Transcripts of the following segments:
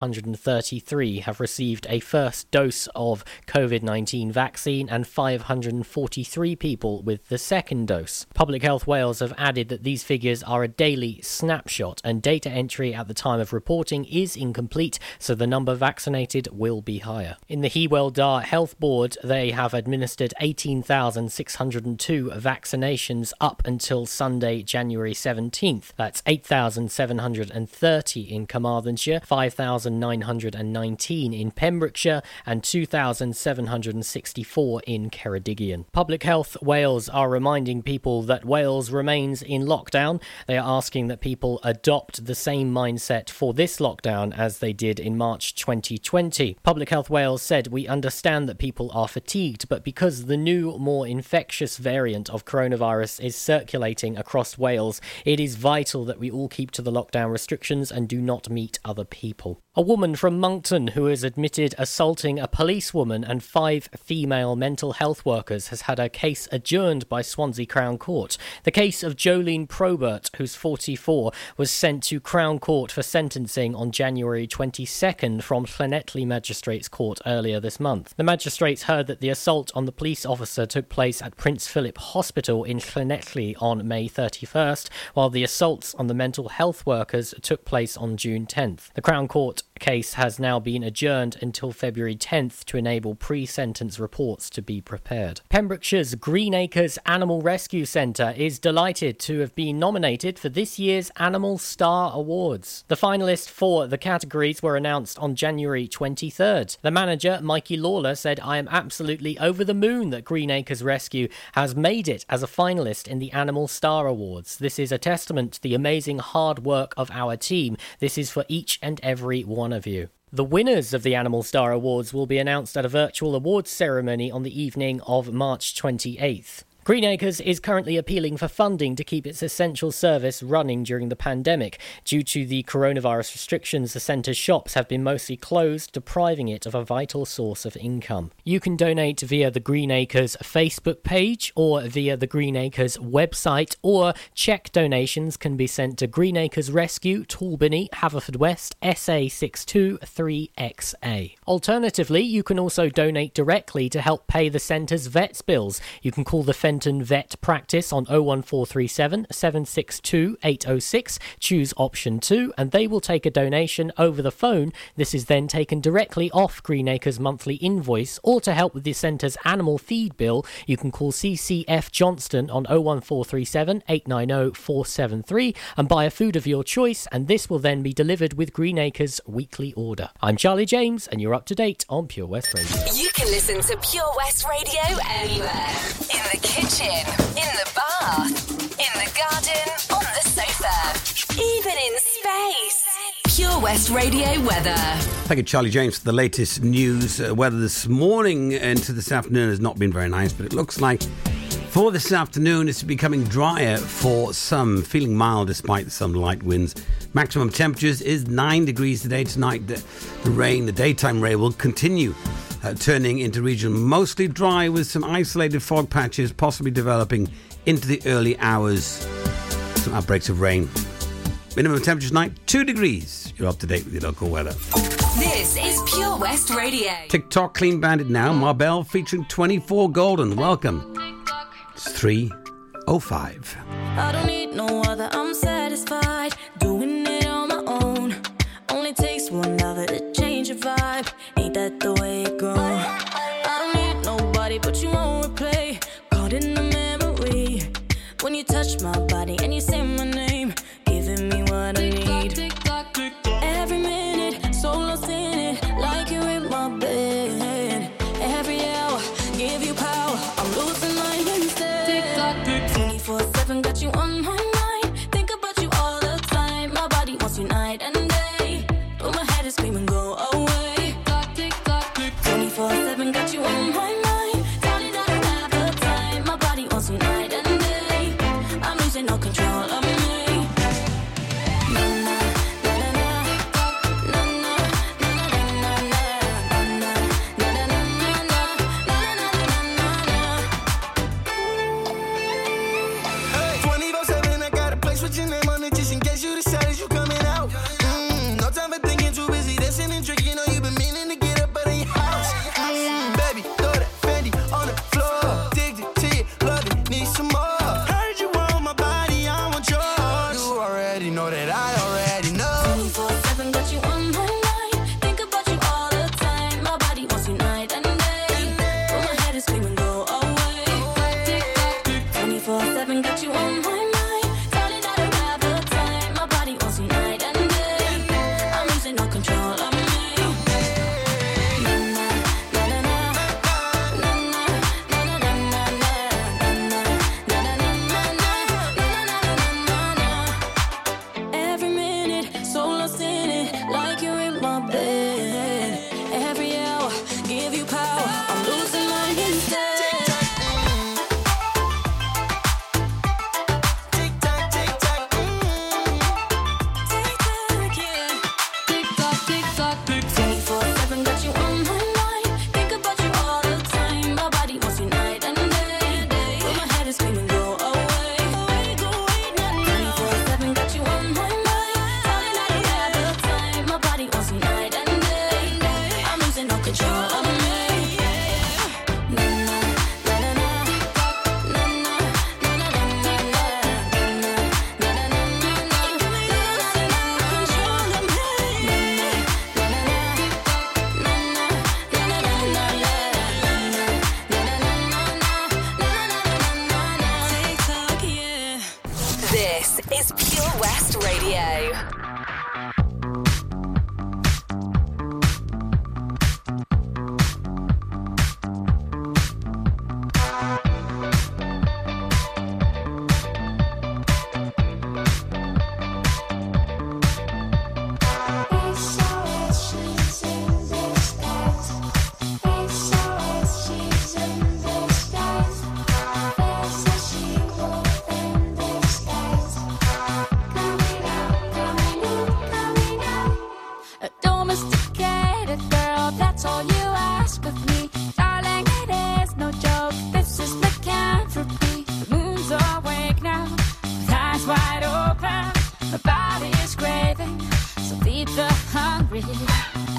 133 have received a first dose of COVID 19 vaccine and 543 people with the second dose. Public Health Wales have added that these figures are a daily snapshot and data entry at the time of reporting is incomplete, so the number vaccinated will be higher. In the Hywel Dda Health Board, they have administered 18,602 vaccinations up until Sunday, January 17th. That's 8,730 in Carmarthenshire, 5,000. 1,919 in Pembrokeshire and 2,764 in Ceredigion. Public Health Wales are reminding people that Wales remains in lockdown. They are asking that people adopt the same mindset for this lockdown as they did in March 2020. Public Health Wales said, We understand that people are fatigued, but because the new, more infectious variant of coronavirus is circulating across Wales, it is vital that we all keep to the lockdown restrictions and do not meet other people. A woman from Monkton who has admitted assaulting a policewoman and five female mental health workers has had her case adjourned by Swansea Crown Court. The case of Jolene Probert, who's 44, was sent to Crown Court for sentencing on January 22nd from Llanelli Magistrates Court earlier this month. The magistrates heard that the assault on the police officer took place at Prince Philip Hospital in Llanelli on May 31st, while the assaults on the mental health workers took place on June 10th. The Crown Court case has now been adjourned until February 10th to enable pre sentence reports to be prepared. Pembrokeshire's Greenacres Animal Rescue Centre is delighted to have been nominated for this year's Animal Star Awards. The finalists for the categories were announced on January 23rd. The manager, Mikey Lawler, said, I am absolutely over the moon that Greenacres Rescue has made it as a finalist in the Animal Star Awards. This is a testament to the amazing hard work of our team. This is for each and every one one of you. The winners of the Animal Star Awards will be announced at a virtual awards ceremony on the evening of March 28th. Greenacres is currently appealing for funding to keep its essential service running during the pandemic. Due to the coronavirus restrictions, the centre's shops have been mostly closed, depriving it of a vital source of income. You can donate via the Greenacres Facebook page or via the Greenacres website, or check donations can be sent to Greenacres Rescue, Talbany, Haverfordwest, SA623XA. Alternatively, you can also donate directly to help pay the centre's vets bills. You can call the Fenton Fenton Vet Practice on 01437 762 806. Choose option 2 and they will take a donation over the phone. This is then taken directly off Greenacres' monthly invoice or to help with the centre's animal feed bill, you can call CCF Johnston on 01437 890 473 and buy a food of your choice and this will then be delivered with Greenacres' weekly order. I'm Charlie James and you're up to date on Pure West Radio. You can listen to Pure West Radio anywhere. In the kitchen kitchen, in the bath, in the garden, on the sofa, even in space. Pure West Radio weather. Thank you, Charlie James, for the latest news. Uh, weather this morning into this afternoon has not been very nice, but it looks like for this afternoon it's becoming drier for some, feeling mild despite some light winds. Maximum temperatures is 9 degrees today. Tonight, the, the rain, the daytime rain will continue uh, turning into region mostly dry with some isolated fog patches possibly developing into the early hours. Some outbreaks of rain. Minimum temperature tonight, 2 degrees. You're up to date with your local weather. This is Pure West Radio. Tick Tock Clean Bandit now. Mabel featuring 24 Golden. Welcome. It's 305. I don't need no other, I'm satisfied.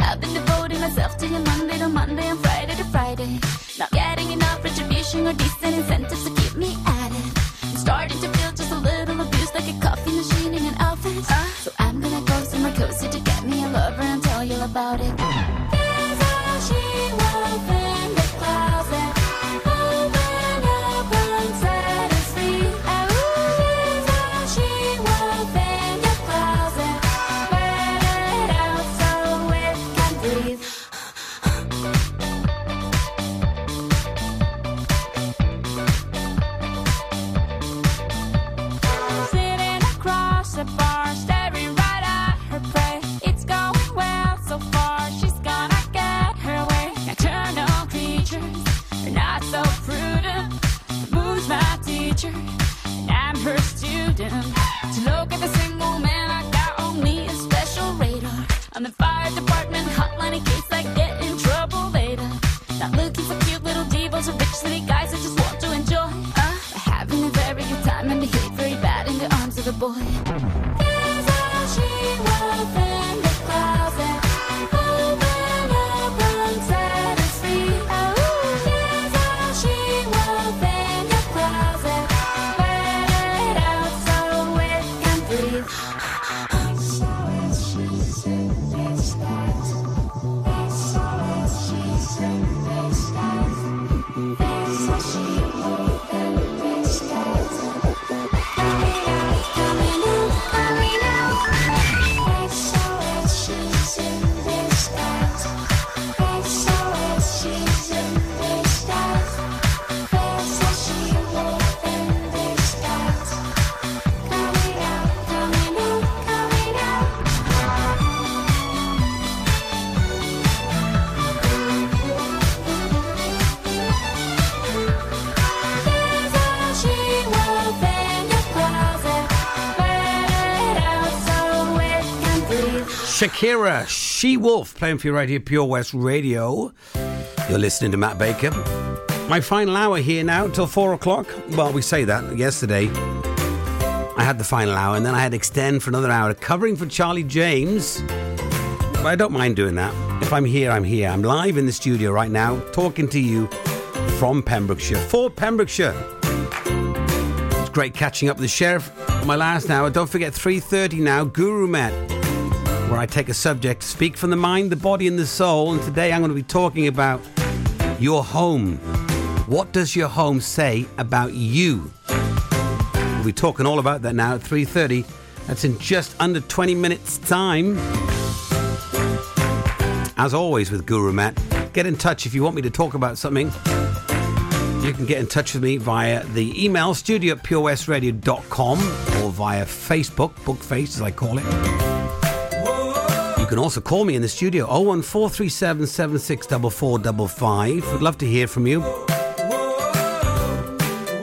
I've been devoting myself to you Monday to Monday and Friday to Friday. Not getting enough retribution or decent incentives to keep me at it. I'm starting to feel just a little abused, like a coffee machine in an office. So I'm gonna go somewhere cozy to get me a lover and tell you about it. Shakira, She Wolf, playing for you right here, Pure West Radio. You're listening to Matt Baker. My final hour here now till four o'clock. Well, we say that yesterday. I had the final hour, and then I had to extend for another hour, covering for Charlie James. But I don't mind doing that. If I'm here, I'm here. I'm live in the studio right now, talking to you from Pembrokeshire, for Pembrokeshire. It's great catching up with the sheriff. My last hour. Don't forget, 3:30 now. Guru Matt where I take a subject, speak from the mind, the body, and the soul. And today I'm going to be talking about your home. What does your home say about you? We'll be talking all about that now at 3:30. That's in just under 20 minutes' time. As always with Guru Matt, get in touch if you want me to talk about something. You can get in touch with me via the email studio at purewestradio.com or via Facebook, Bookface as I call it. You can also call me in the studio 01437 764455. We'd love to hear from you.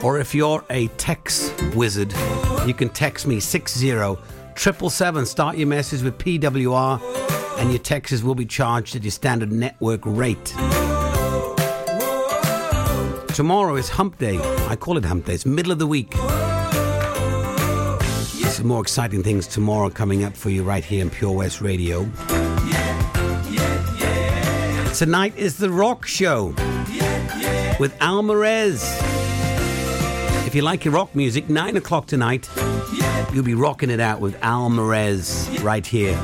Or if you're a text wizard, you can text me 60 777. Start your message with PWR, and your texts will be charged at your standard network rate. Tomorrow is Hump Day. I call it Hump Day. It's middle of the week. More exciting things tomorrow coming up for you right here in Pure West Radio. Tonight is the Rock Show with Al Marez. If you like your rock music, 9 o'clock tonight, you'll be rocking it out with Al Marez right here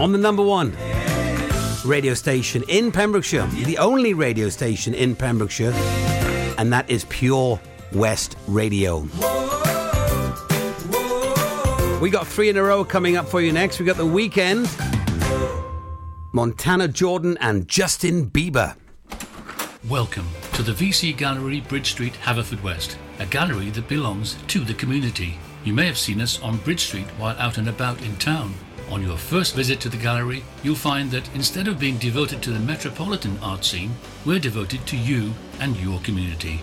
on the number one radio station in Pembrokeshire, the only radio station in Pembrokeshire, and that is Pure West Radio. We got three in a row coming up for you next. We got the Weeknd, Montell Jordan, and Justin Bieber. Welcome to the VC Gallery, Bridge Street, Haverfordwest, a gallery that belongs to the community. You may have seen us on Bridge Street while out and about in town. On your first visit to the gallery, you'll find that instead of being devoted to the metropolitan art scene, we're devoted to you and your community.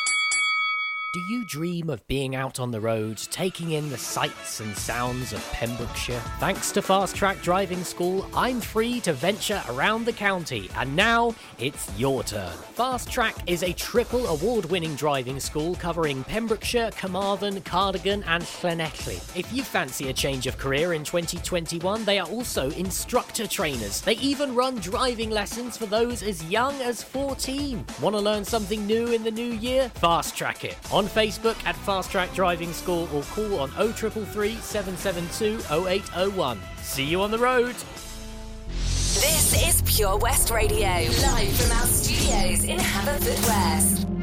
Do you dream of being out on the road, taking in the sights and sounds of Pembrokeshire? Thanks to Fast Track Driving School, I'm free to venture around the county, and now it's your turn. Fast Track is a triple award winning driving school covering Pembrokeshire, Carmarthen, Cardigan, and Llanelli. If you fancy a change of career in 2021, they are also instructor trainers. They even run driving lessons for those as young as 14. Want to learn something new in the new year? Fast Track it. On Facebook at Fast Track Driving School or call on 0333 772 0801. See you on the road. This is Pure West Radio, live from our studios in Haverfordwest. I've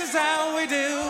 is how we do.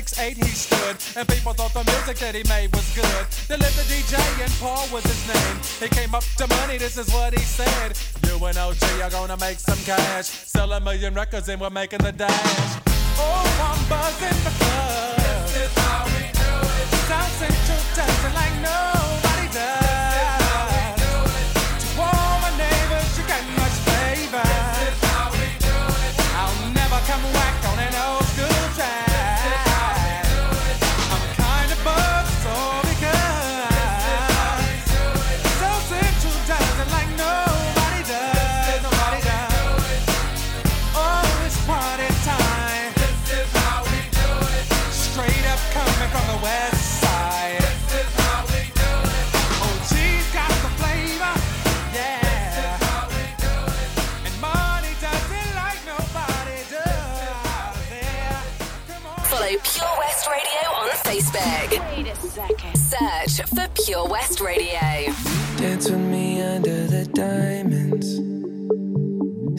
six eight he stood, and people thought the music that he made was good. The Liberty DJ and Paul was his name. He came up to money, this is what he said. You and OG are gonna make some cash. Sell a million records and we're making the dash. Oh, I'm buzzing the club. This is how we do it. South Central dancing like nobody does. Pure West Radio. Dance with me under the diamonds.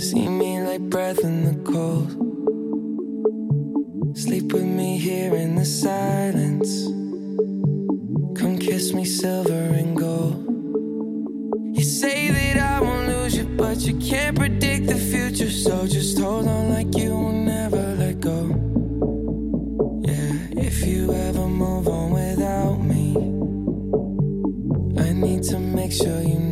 See me like breath in the cold. Sleep with me here in the silence. Come kiss me, silver and gold. You say that I won't lose you, but you can't predict the future. So just hold on like you. make sure you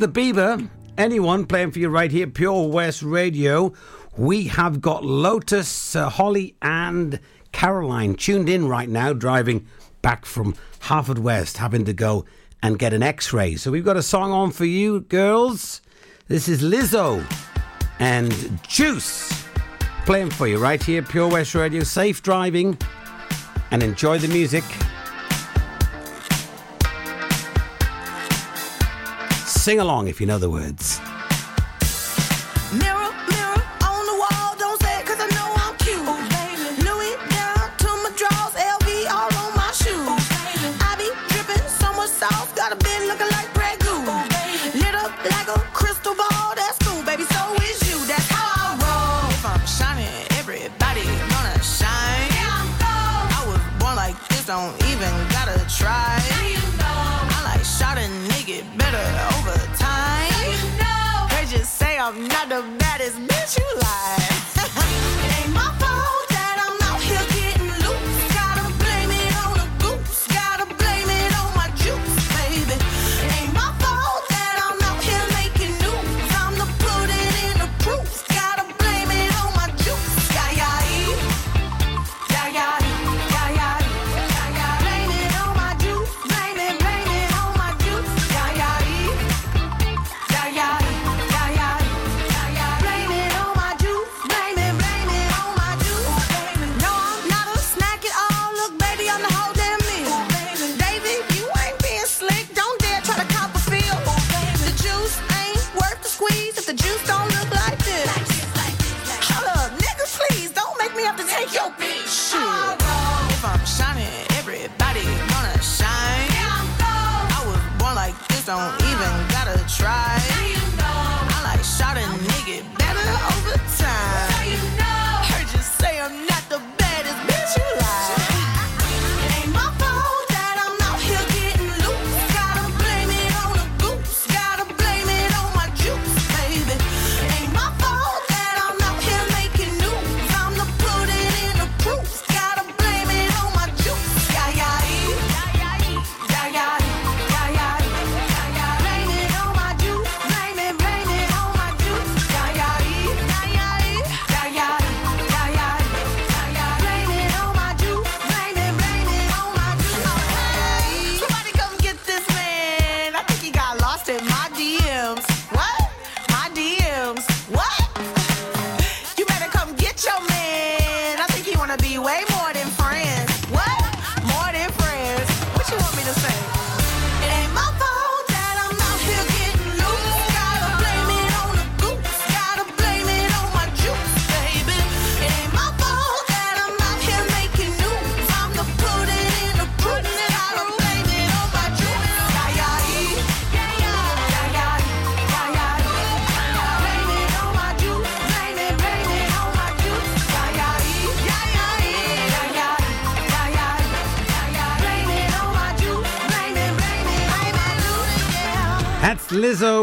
the Bieber. Anyone playing for you right here, Pure West Radio. We have got Lotus, uh, Holly, and Caroline tuned in right now, driving back from Haverfordwest, having to go and get an x ray. So we've got a song on for you, girls. This is Lizzo and Juice playing for you right here, Pure West Radio. Safe driving and enjoy the music. Sing along if you know the words.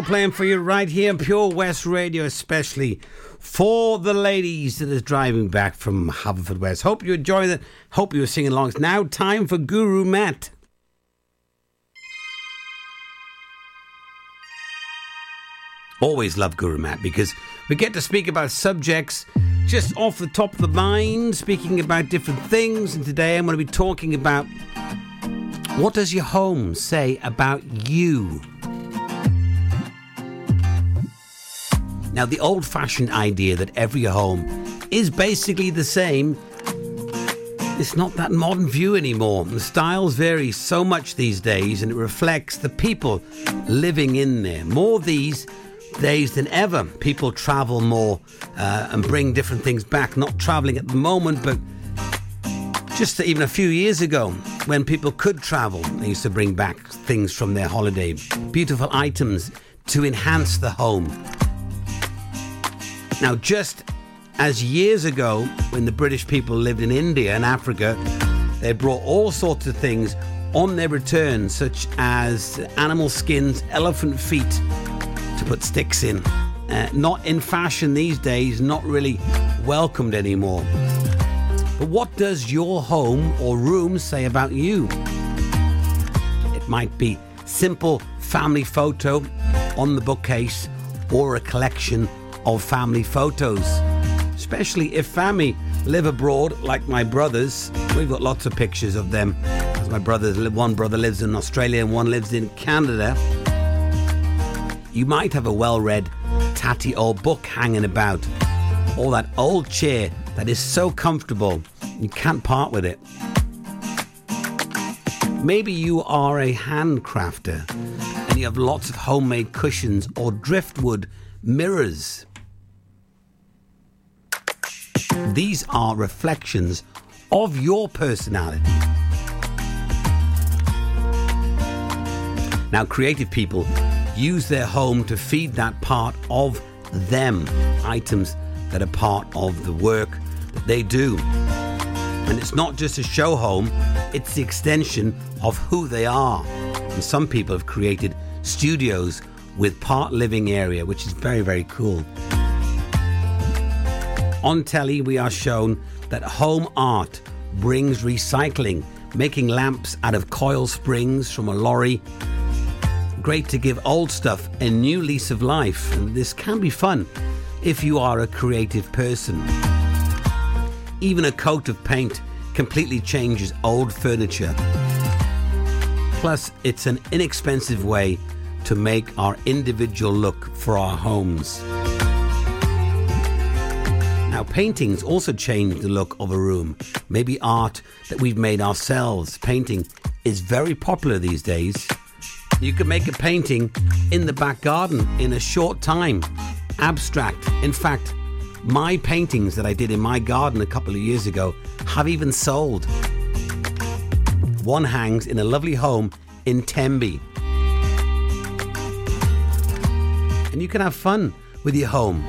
Playing for you right here on Pure West Radio, especially for the ladies that is driving back from Haverfordwest. Hope you enjoyed it. Hope you were singing along. It's now time for Guru Matt. Always love Guru Matt because we get to speak about subjects just off the top of the mind, speaking about different things. And today I'm going to be talking about what does your home say about you? Now, the old fashioned idea that every home is basically the same, it's not that modern view anymore. The styles vary so much these days and it reflects the people living in there. More these days than ever, people travel more uh, and bring different things back. Not traveling at the moment, but just even a few years ago, when people could travel, they used to bring back things from their holiday, beautiful items to enhance the home. Now, just as years ago, when the British people lived in India and Africa, they brought all sorts of things on their return, such as animal skins, elephant feet to put sticks in. Uh, not in fashion these days, not really welcomed anymore. But what does your home or room say about you? It might be simple family photo on the bookcase or a collection of family photos. Especially if family live abroad, like my brothers. We've got lots of pictures of them. As my brothers, one brother lives in Australia and one lives in Canada. You might have a well read, tatty old book hanging about, or that old chair that is so comfortable you can't part with it. Maybe you are a handcrafter and you have lots of homemade cushions or driftwood mirrors. These are reflections of your personality. Now, creative people use their home to feed that part of them, items that are part of the work that they do. And it's not just a show home, it's the extension of who they are. And some people have created studios with part living area, which is very, very cool. On telly, we are shown that home art brings recycling, making lamps out of coil springs from a lorry. Great to give old stuff a new lease of life, and this can be fun if you are a creative person. Even a coat of paint completely changes old furniture. Plus, it's an inexpensive way to make our individual look for our homes. Paintings also change the look of a room. Maybe art that we've made ourselves. Painting is very popular these days. You can make a painting in the back garden in a short time. Abstract. In fact, my paintings that I did in my garden a couple of years ago have even sold. One hangs in a lovely home in Tenby. And you can have fun with your home.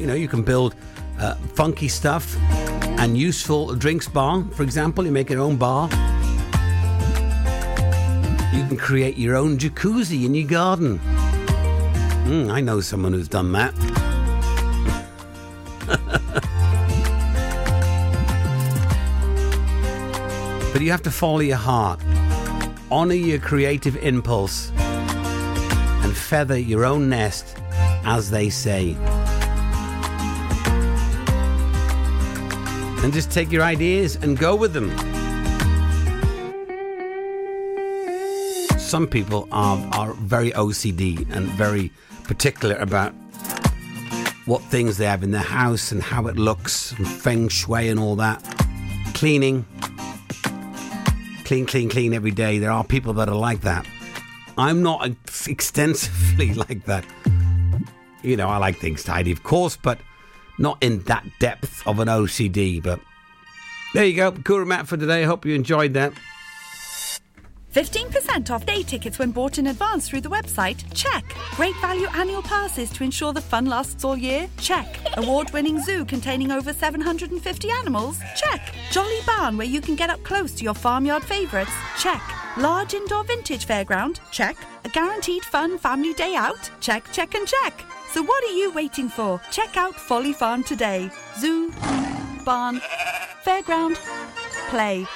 You know, you can build uh, funky stuff and useful drinks bar, for example. You make your own bar. You can create your own jacuzzi in your garden. Mm, I know someone who's done that. but you have to follow your heart, honor your creative impulse, and feather your own nest, as they say. And just take your ideas and go with them. Some people are, are very OCD and very particular about what things they have in their house and how it looks, and feng shui and all that. Cleaning. Clean, clean, clean every day. There are people that are like that. I'm not extensively like that. You know, I like things tidy, of course, but not in that depth of an OCD. But there you go. Guru Matt for today. Hope you enjoyed that. 15% off day tickets when bought in advance through the website? Check. Great value annual passes to ensure the fun lasts all year? Check. Award winning zoo containing over 750 animals? Check. Jolly barn where you can get up close to your farmyard favourites? Check. Large indoor vintage fairground? Check. A guaranteed fun family day out? Check, check, and check. So what are you waiting for? Check out Folly Farm today. Zoo, barn, fairground, play.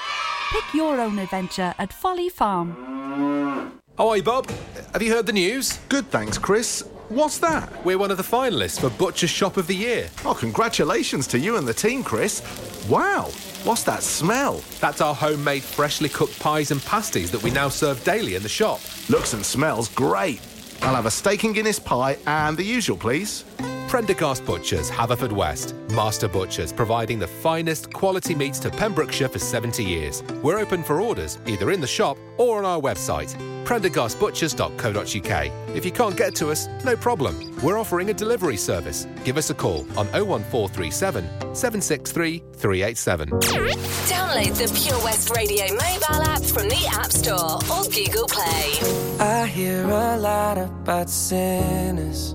Pick your own adventure at Folly Farm. Oh, hi, Bob. Have you heard the news? Good, thanks, Chris. What's that? We're one of the finalists for Butcher Shop of the Year. Oh, congratulations to you and the team, Chris. Wow, what's that smell? That's our homemade freshly cooked pies and pasties that we now serve daily in the shop. Looks and smells great. I'll have a steak and Guinness pie and the usual, please. Prendergast Butchers, Haverfordwest. Master Butchers, providing the finest quality meats to Pembrokeshire for 70 years. We're open for orders, either in the shop or on our website, prendergastbutchers.co.uk. If you can't get to us, no problem. We're offering a delivery service. Give us a call on 01437 763 387. Download the Pure West Radio mobile app from the App Store or Google Play. I hear a lot about sinners.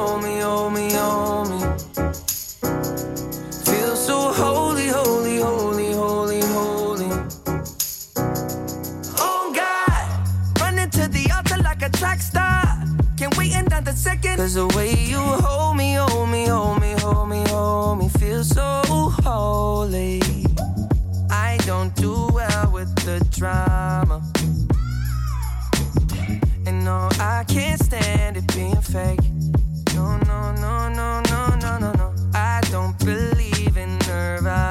me, Can't wait another second. Cause the way you hold me, hold me, hold me, hold me, hold me, feel so holy. I don't do well with the drama. And no, I can't stand it being fake. No, no, no, no, no, no, no, no. I don't believe in Nirvana.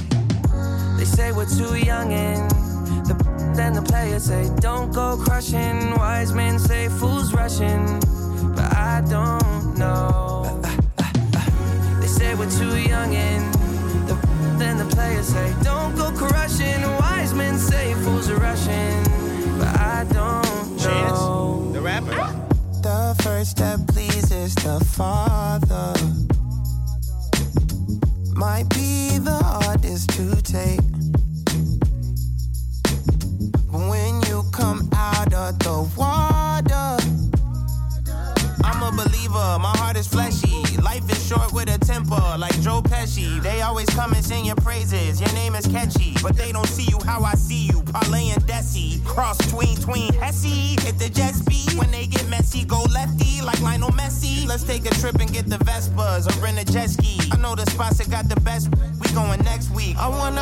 They say we're too young and the then the players say don't go crushing. Wise men say fools rushing, but I don't know. They say we're too young and the then the players say don't go crushing. Wise men say fools are rushing, but I don't know. the rapper. The first step pleases the Father. Might be the hardest to take. But when you come out of the water, I'm a believer, my heart is fleshy. Life is short with a temper, like Joe Pesci. They always come and sing your praises. Your name is catchy, but they don't see you how I see you. Parlay and Desi, cross tween tween Hesse. Hit the jet speed when they get messy. Go lefty like Lionel Messi. Let's take a trip and get the Vespas or rent a jet ski. I know the spots that got the best. We going next week. I wanna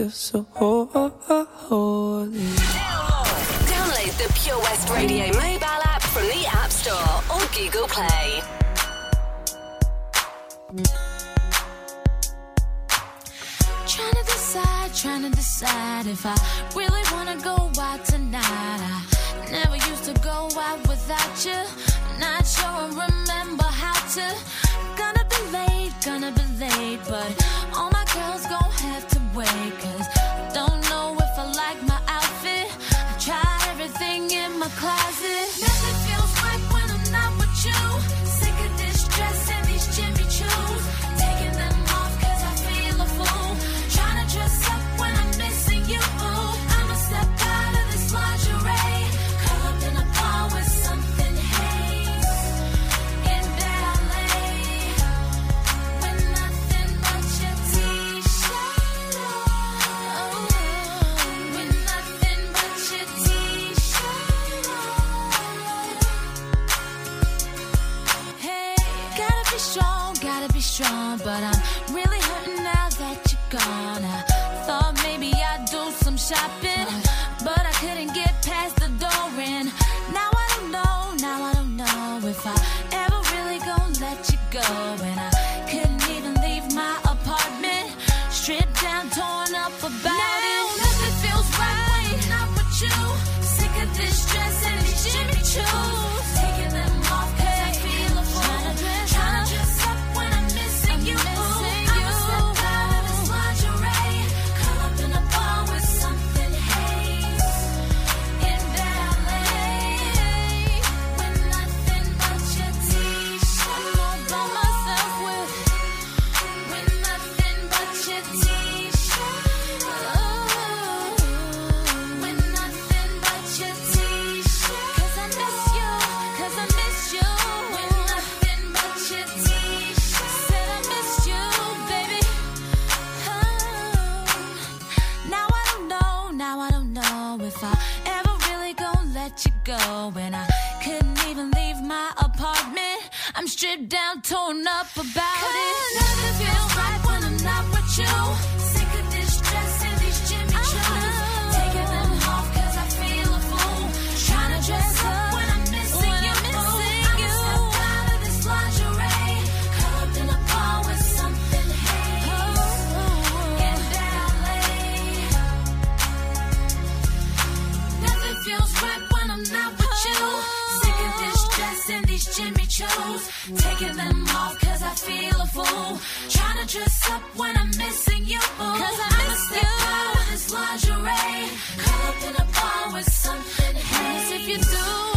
Feel so holy. Download the Pure West Radio mobile app from the App Store or Google Play. Trying to decide, trying to decide if I really wanna go out tonight. I never used to go out without you. Not sure I remember how to. Gonna be late, gonna be late, but strong, but I'm really hurting now that you're gone. I thought maybe I'd do some shopping, stripped Jimmy Choos. Taking them off 'cause I feel a fool. Trying to dress up when I'm missing you. Cause I I'ma step out of this lingerie. Curl up in a bar with something haze. If you do,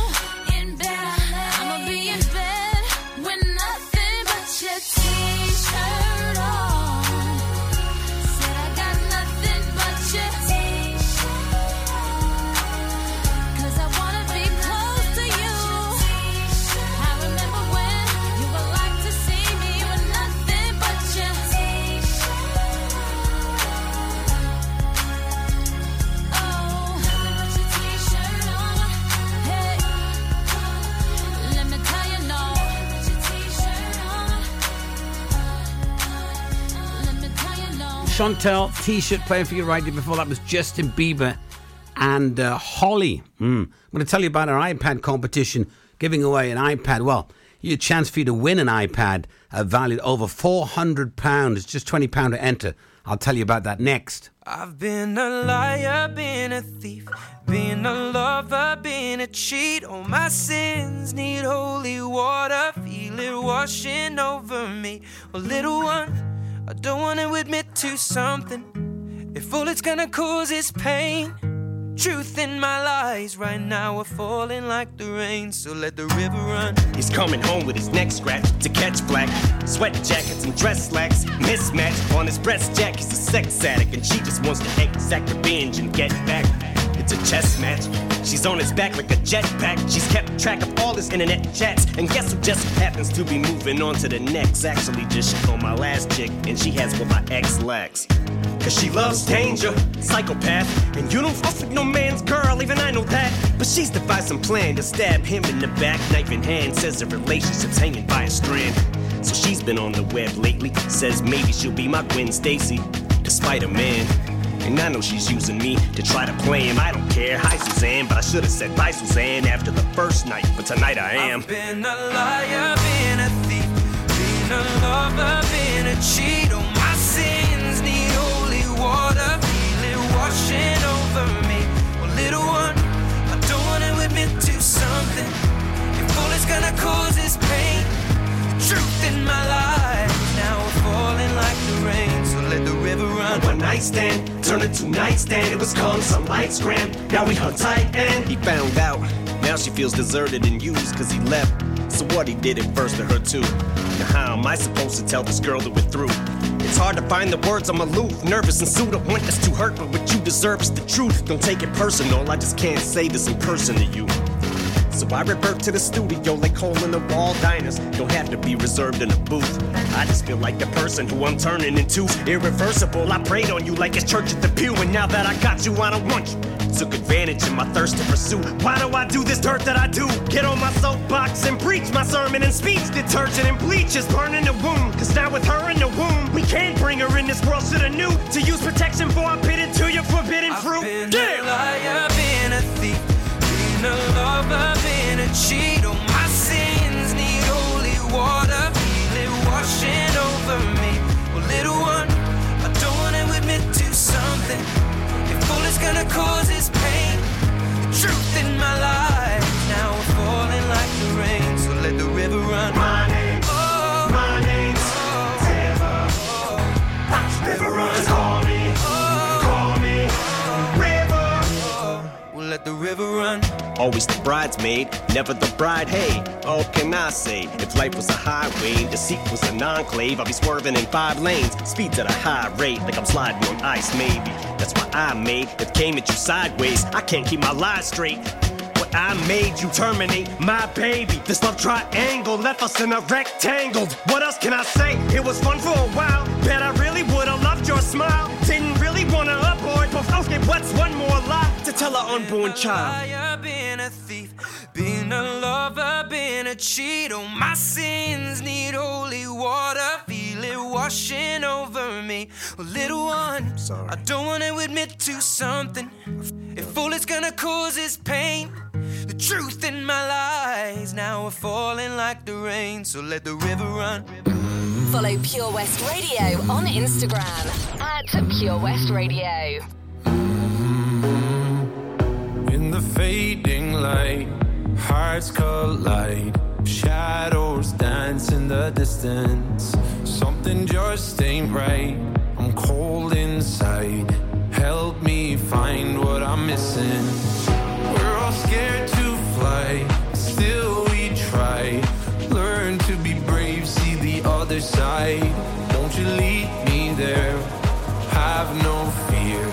Chantel T-shirt playing for you right there. Before that was Justin Bieber and uh, Holly. Mm. I'm going to tell you about our iPad competition, giving away an iPad. Well, your chance for you to win an iPad uh, valued over four hundred pounds. It's just twenty pound to enter. I'll tell you about that next. I've been a liar, been a thief, been a lover, been a cheat. All my sins need holy water, feel it washing over me. Well, little one, I don't want to admit to something. If all it's gonna cause is pain, truth in my lies right now are falling like the rain. So let the river run. He's coming home with his neck scratched to catch black. Sweat jackets and dress slacks. Mismatch on his breast jack. He's a sex addict and she just wants to exact revenge and get back. It's a chess match. She's on his back like a jetpack. She's kept track of all his internet chats. And guess who just happens to be moving on to the next? Actually, just shit on my last chick, and she has what my ex lacks. Cause she loves danger, psychopath. And you don't fuck with no man's girl, even I know that. But she's devised some plan to stab him in the back, knife in hand. Says the relationship's hanging by a strand. So she's been on the web lately. Says maybe she'll be my Gwen Stacy, despite a man. And I know she's using me to try to play him. I don't care. Hi, Suzanne, but I should have said bye, Suzanne, after the first night. But tonight I am. I've been a liar, been a thief, been a lover, been a cheat. All my sins need holy water, feel it washing over me. Well, little one, I don't want to admit to something. If all it's gonna cause is pain, the truth in my life now we're falling like the rain. Let the river run. One night stand turned into nightstand. It was calm, some lights grand. Now we hung tight and he found out. Now she feels deserted and used cause he left. So what he did it first to her too. Now how am I supposed to tell this girl that we're through? It's hard to find the words, I'm aloof, nervous and sued. I want this to hurt, but what you deserve is the truth. Don't take it personal, I just can't say this in person to you. So I revert to the studio like hole in the wall diners. Don't have to be reserved in a booth. I just feel like the person who I'm turning into. Irreversible, I prayed on you like it's church at the pew. And now that I got you, I don't want you. Took advantage of my thirst to pursue. Why do I do this dirt that I do? Get on my soapbox and preach my sermon and speech. Detergent and bleach is burning the wound. Cause now with her in the womb, we can't bring her in this world. to the new. to use protection for I bit into your forbidden fruit. Damn! Been a lover, been a cheat. All my sins need holy water, feel it washing over me. Well, little one, I don't want to admit to something. If all it's gonna cause is pain, the truth in my life now the river run. Always the bridesmaid, never the bride. Hey, all can I say? If life was a highway, the seat was an enclave, I'd be swerving in five lanes, speeds at a high rate, like I'm sliding on ice, maybe. That's why I made it came at you sideways. I can't keep my lies straight. What I made you terminate my baby. This love triangle left us in a rectangle. What else can I say? It was fun for a while. Bet I really would've loved your smile. Didn't really wanna abort, but okay, what That's one more lie to tell our unborn child. liar, being a thief, being a lover, being a cheat. Oh, my sins need holy water. Feel it washing over me. Oh, little one, Sorry. I don't want to admit to something. If all it's gonna cause is pain, the truth in my lies now are falling like the rain. So let the river run. Follow Pure West Radio on Instagram at Pure West Radio. In the fading light, hearts collide. Shadows dance in the distance. Something just ain't right. I'm cold inside. Help me find what I'm missing. We're all scared to fly, still we try. Learn to be brave, see the other side. Won't you lead me there? Have no fear.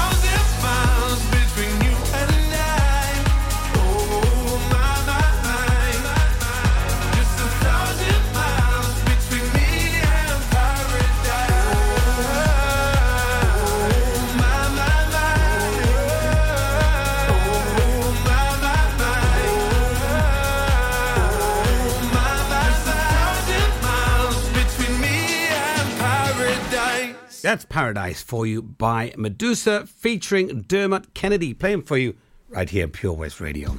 That's Paradise for you by Meduza featuring Dermot Kennedy. Playing for you right here on Pure West Radio.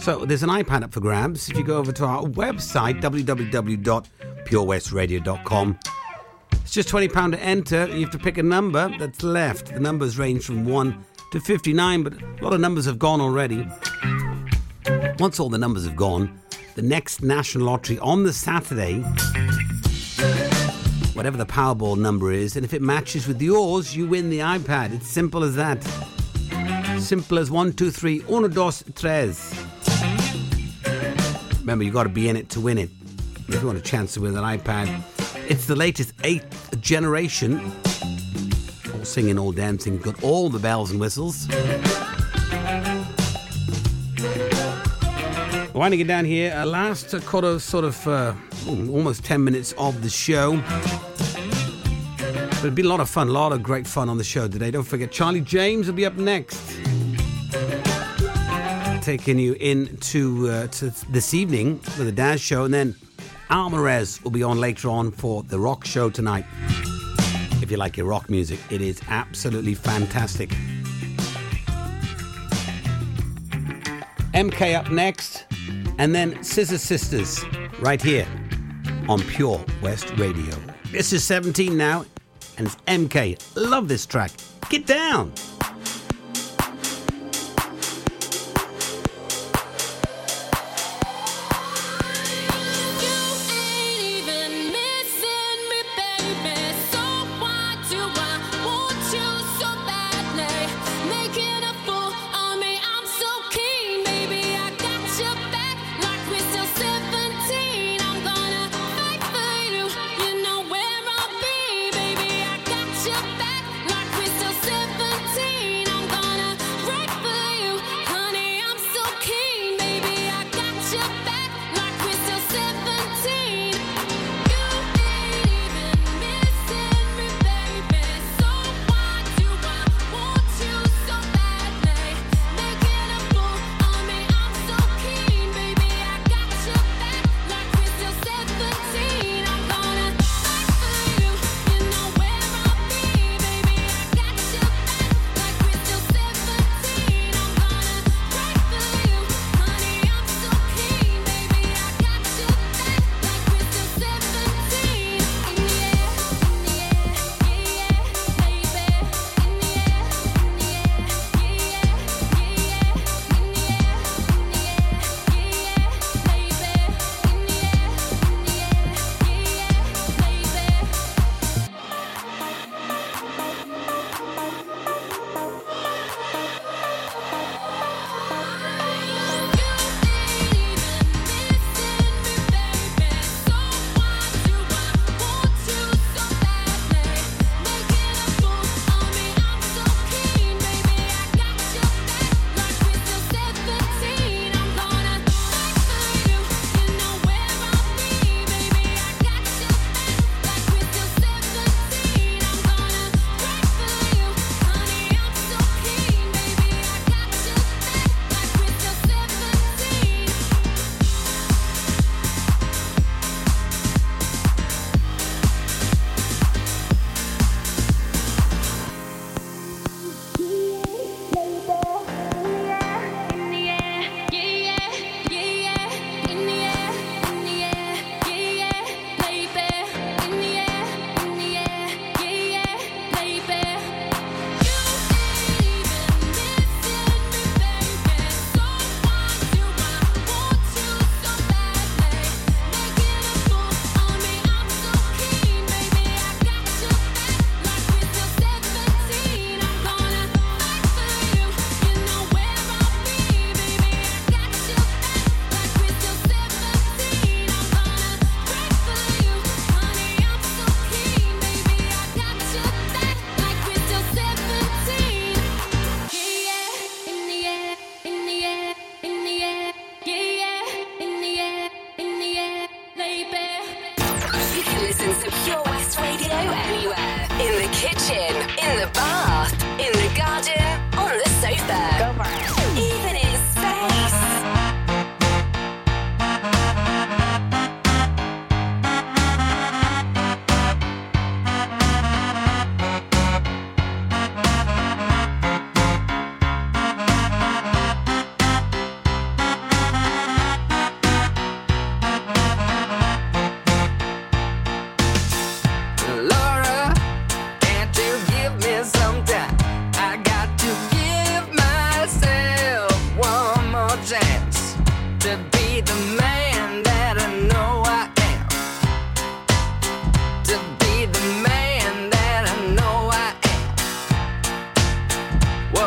So there's an iPad up for grabs. If you go over to our website, www.purewestradio.com, it's just £20 to enter. You have to pick a number that's left. The numbers range from 1 to 59, but a lot of numbers have gone already. Once all the numbers have gone, the next National Lottery on the Saturday whatever the Powerball number is, and if it matches with yours, you win the iPad. It's simple as that. Simple as one, two, three, uno, dos, tres. Remember, you've got to be in it to win it. If you want a chance to win an iPad, it's the latest eighth generation. All singing, all dancing, got all the bells and whistles. Winding it down here, uh, last quarter, sort of uh, almost 10 minutes of the show. But it's been a lot of fun, a lot of great fun on the show today. Don't forget, Charlie James will be up next. Taking you into uh, to this evening with the Daz show, and then Alvarez will be on later on for the rock show tonight. If you like your rock music, it is absolutely fantastic. MK up next, and then Scissor Sisters right here on Pure West Radio. This is 17 now, and it's MK. Love this track. Get down.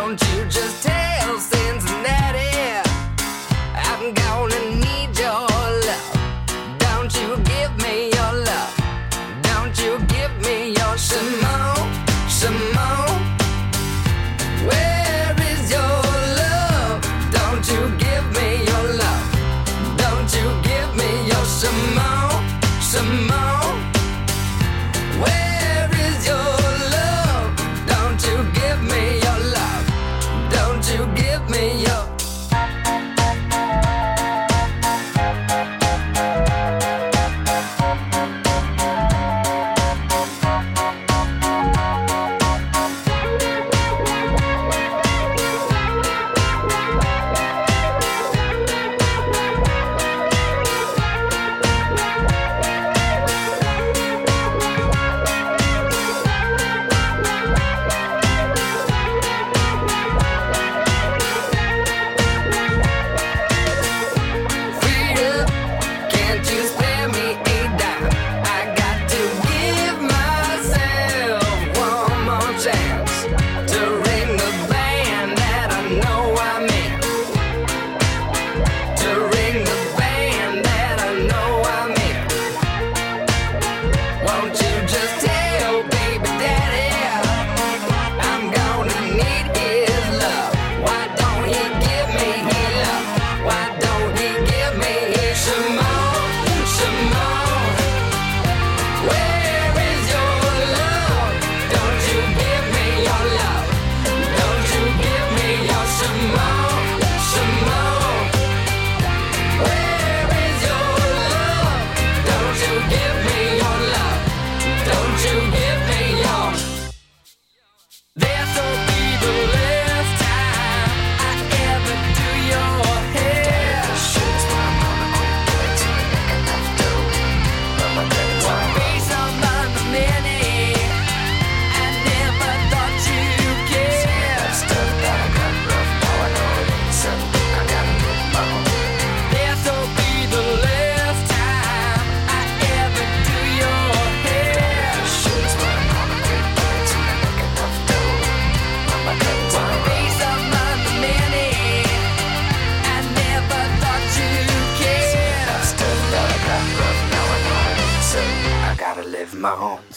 don't you just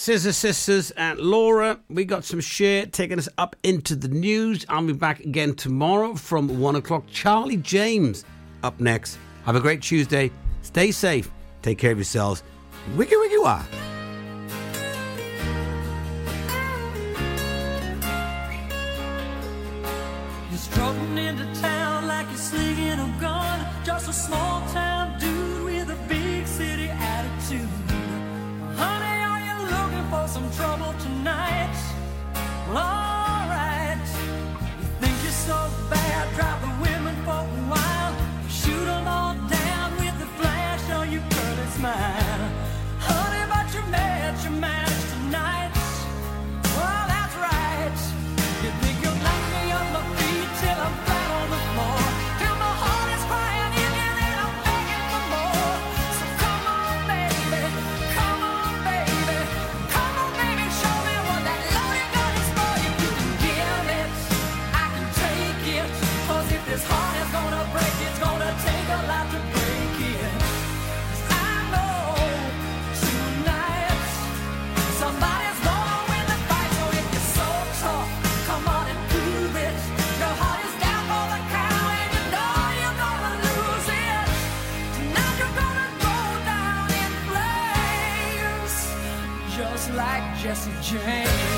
Scissor Sisters and Laura. We got some shit taking us up into the news. I'll be back again tomorrow from one o'clock. Charlie James up next. Have a great Tuesday. Stay safe. Take care of yourselves. Wiggy wiggy wah. Into town like slinging a gun. Just a small town tonight. Well, alright. You think you're so bad, drop Jesse James.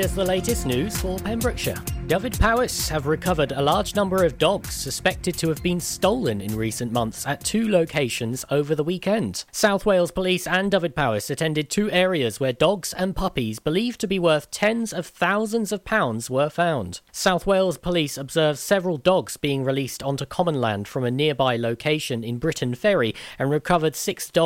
Here's the latest news for Pembrokeshire. Dyfed-Powys have recovered a large number of dogs suspected to have been stolen in recent months at two locations over the weekend. South Wales Police and Dyfed-Powys attended two areas where dogs and puppies believed to be worth tens of thousands of pounds were found. South Wales Police observed several dogs being released onto common land from a nearby location in Briton Ferry and recovered six dogs.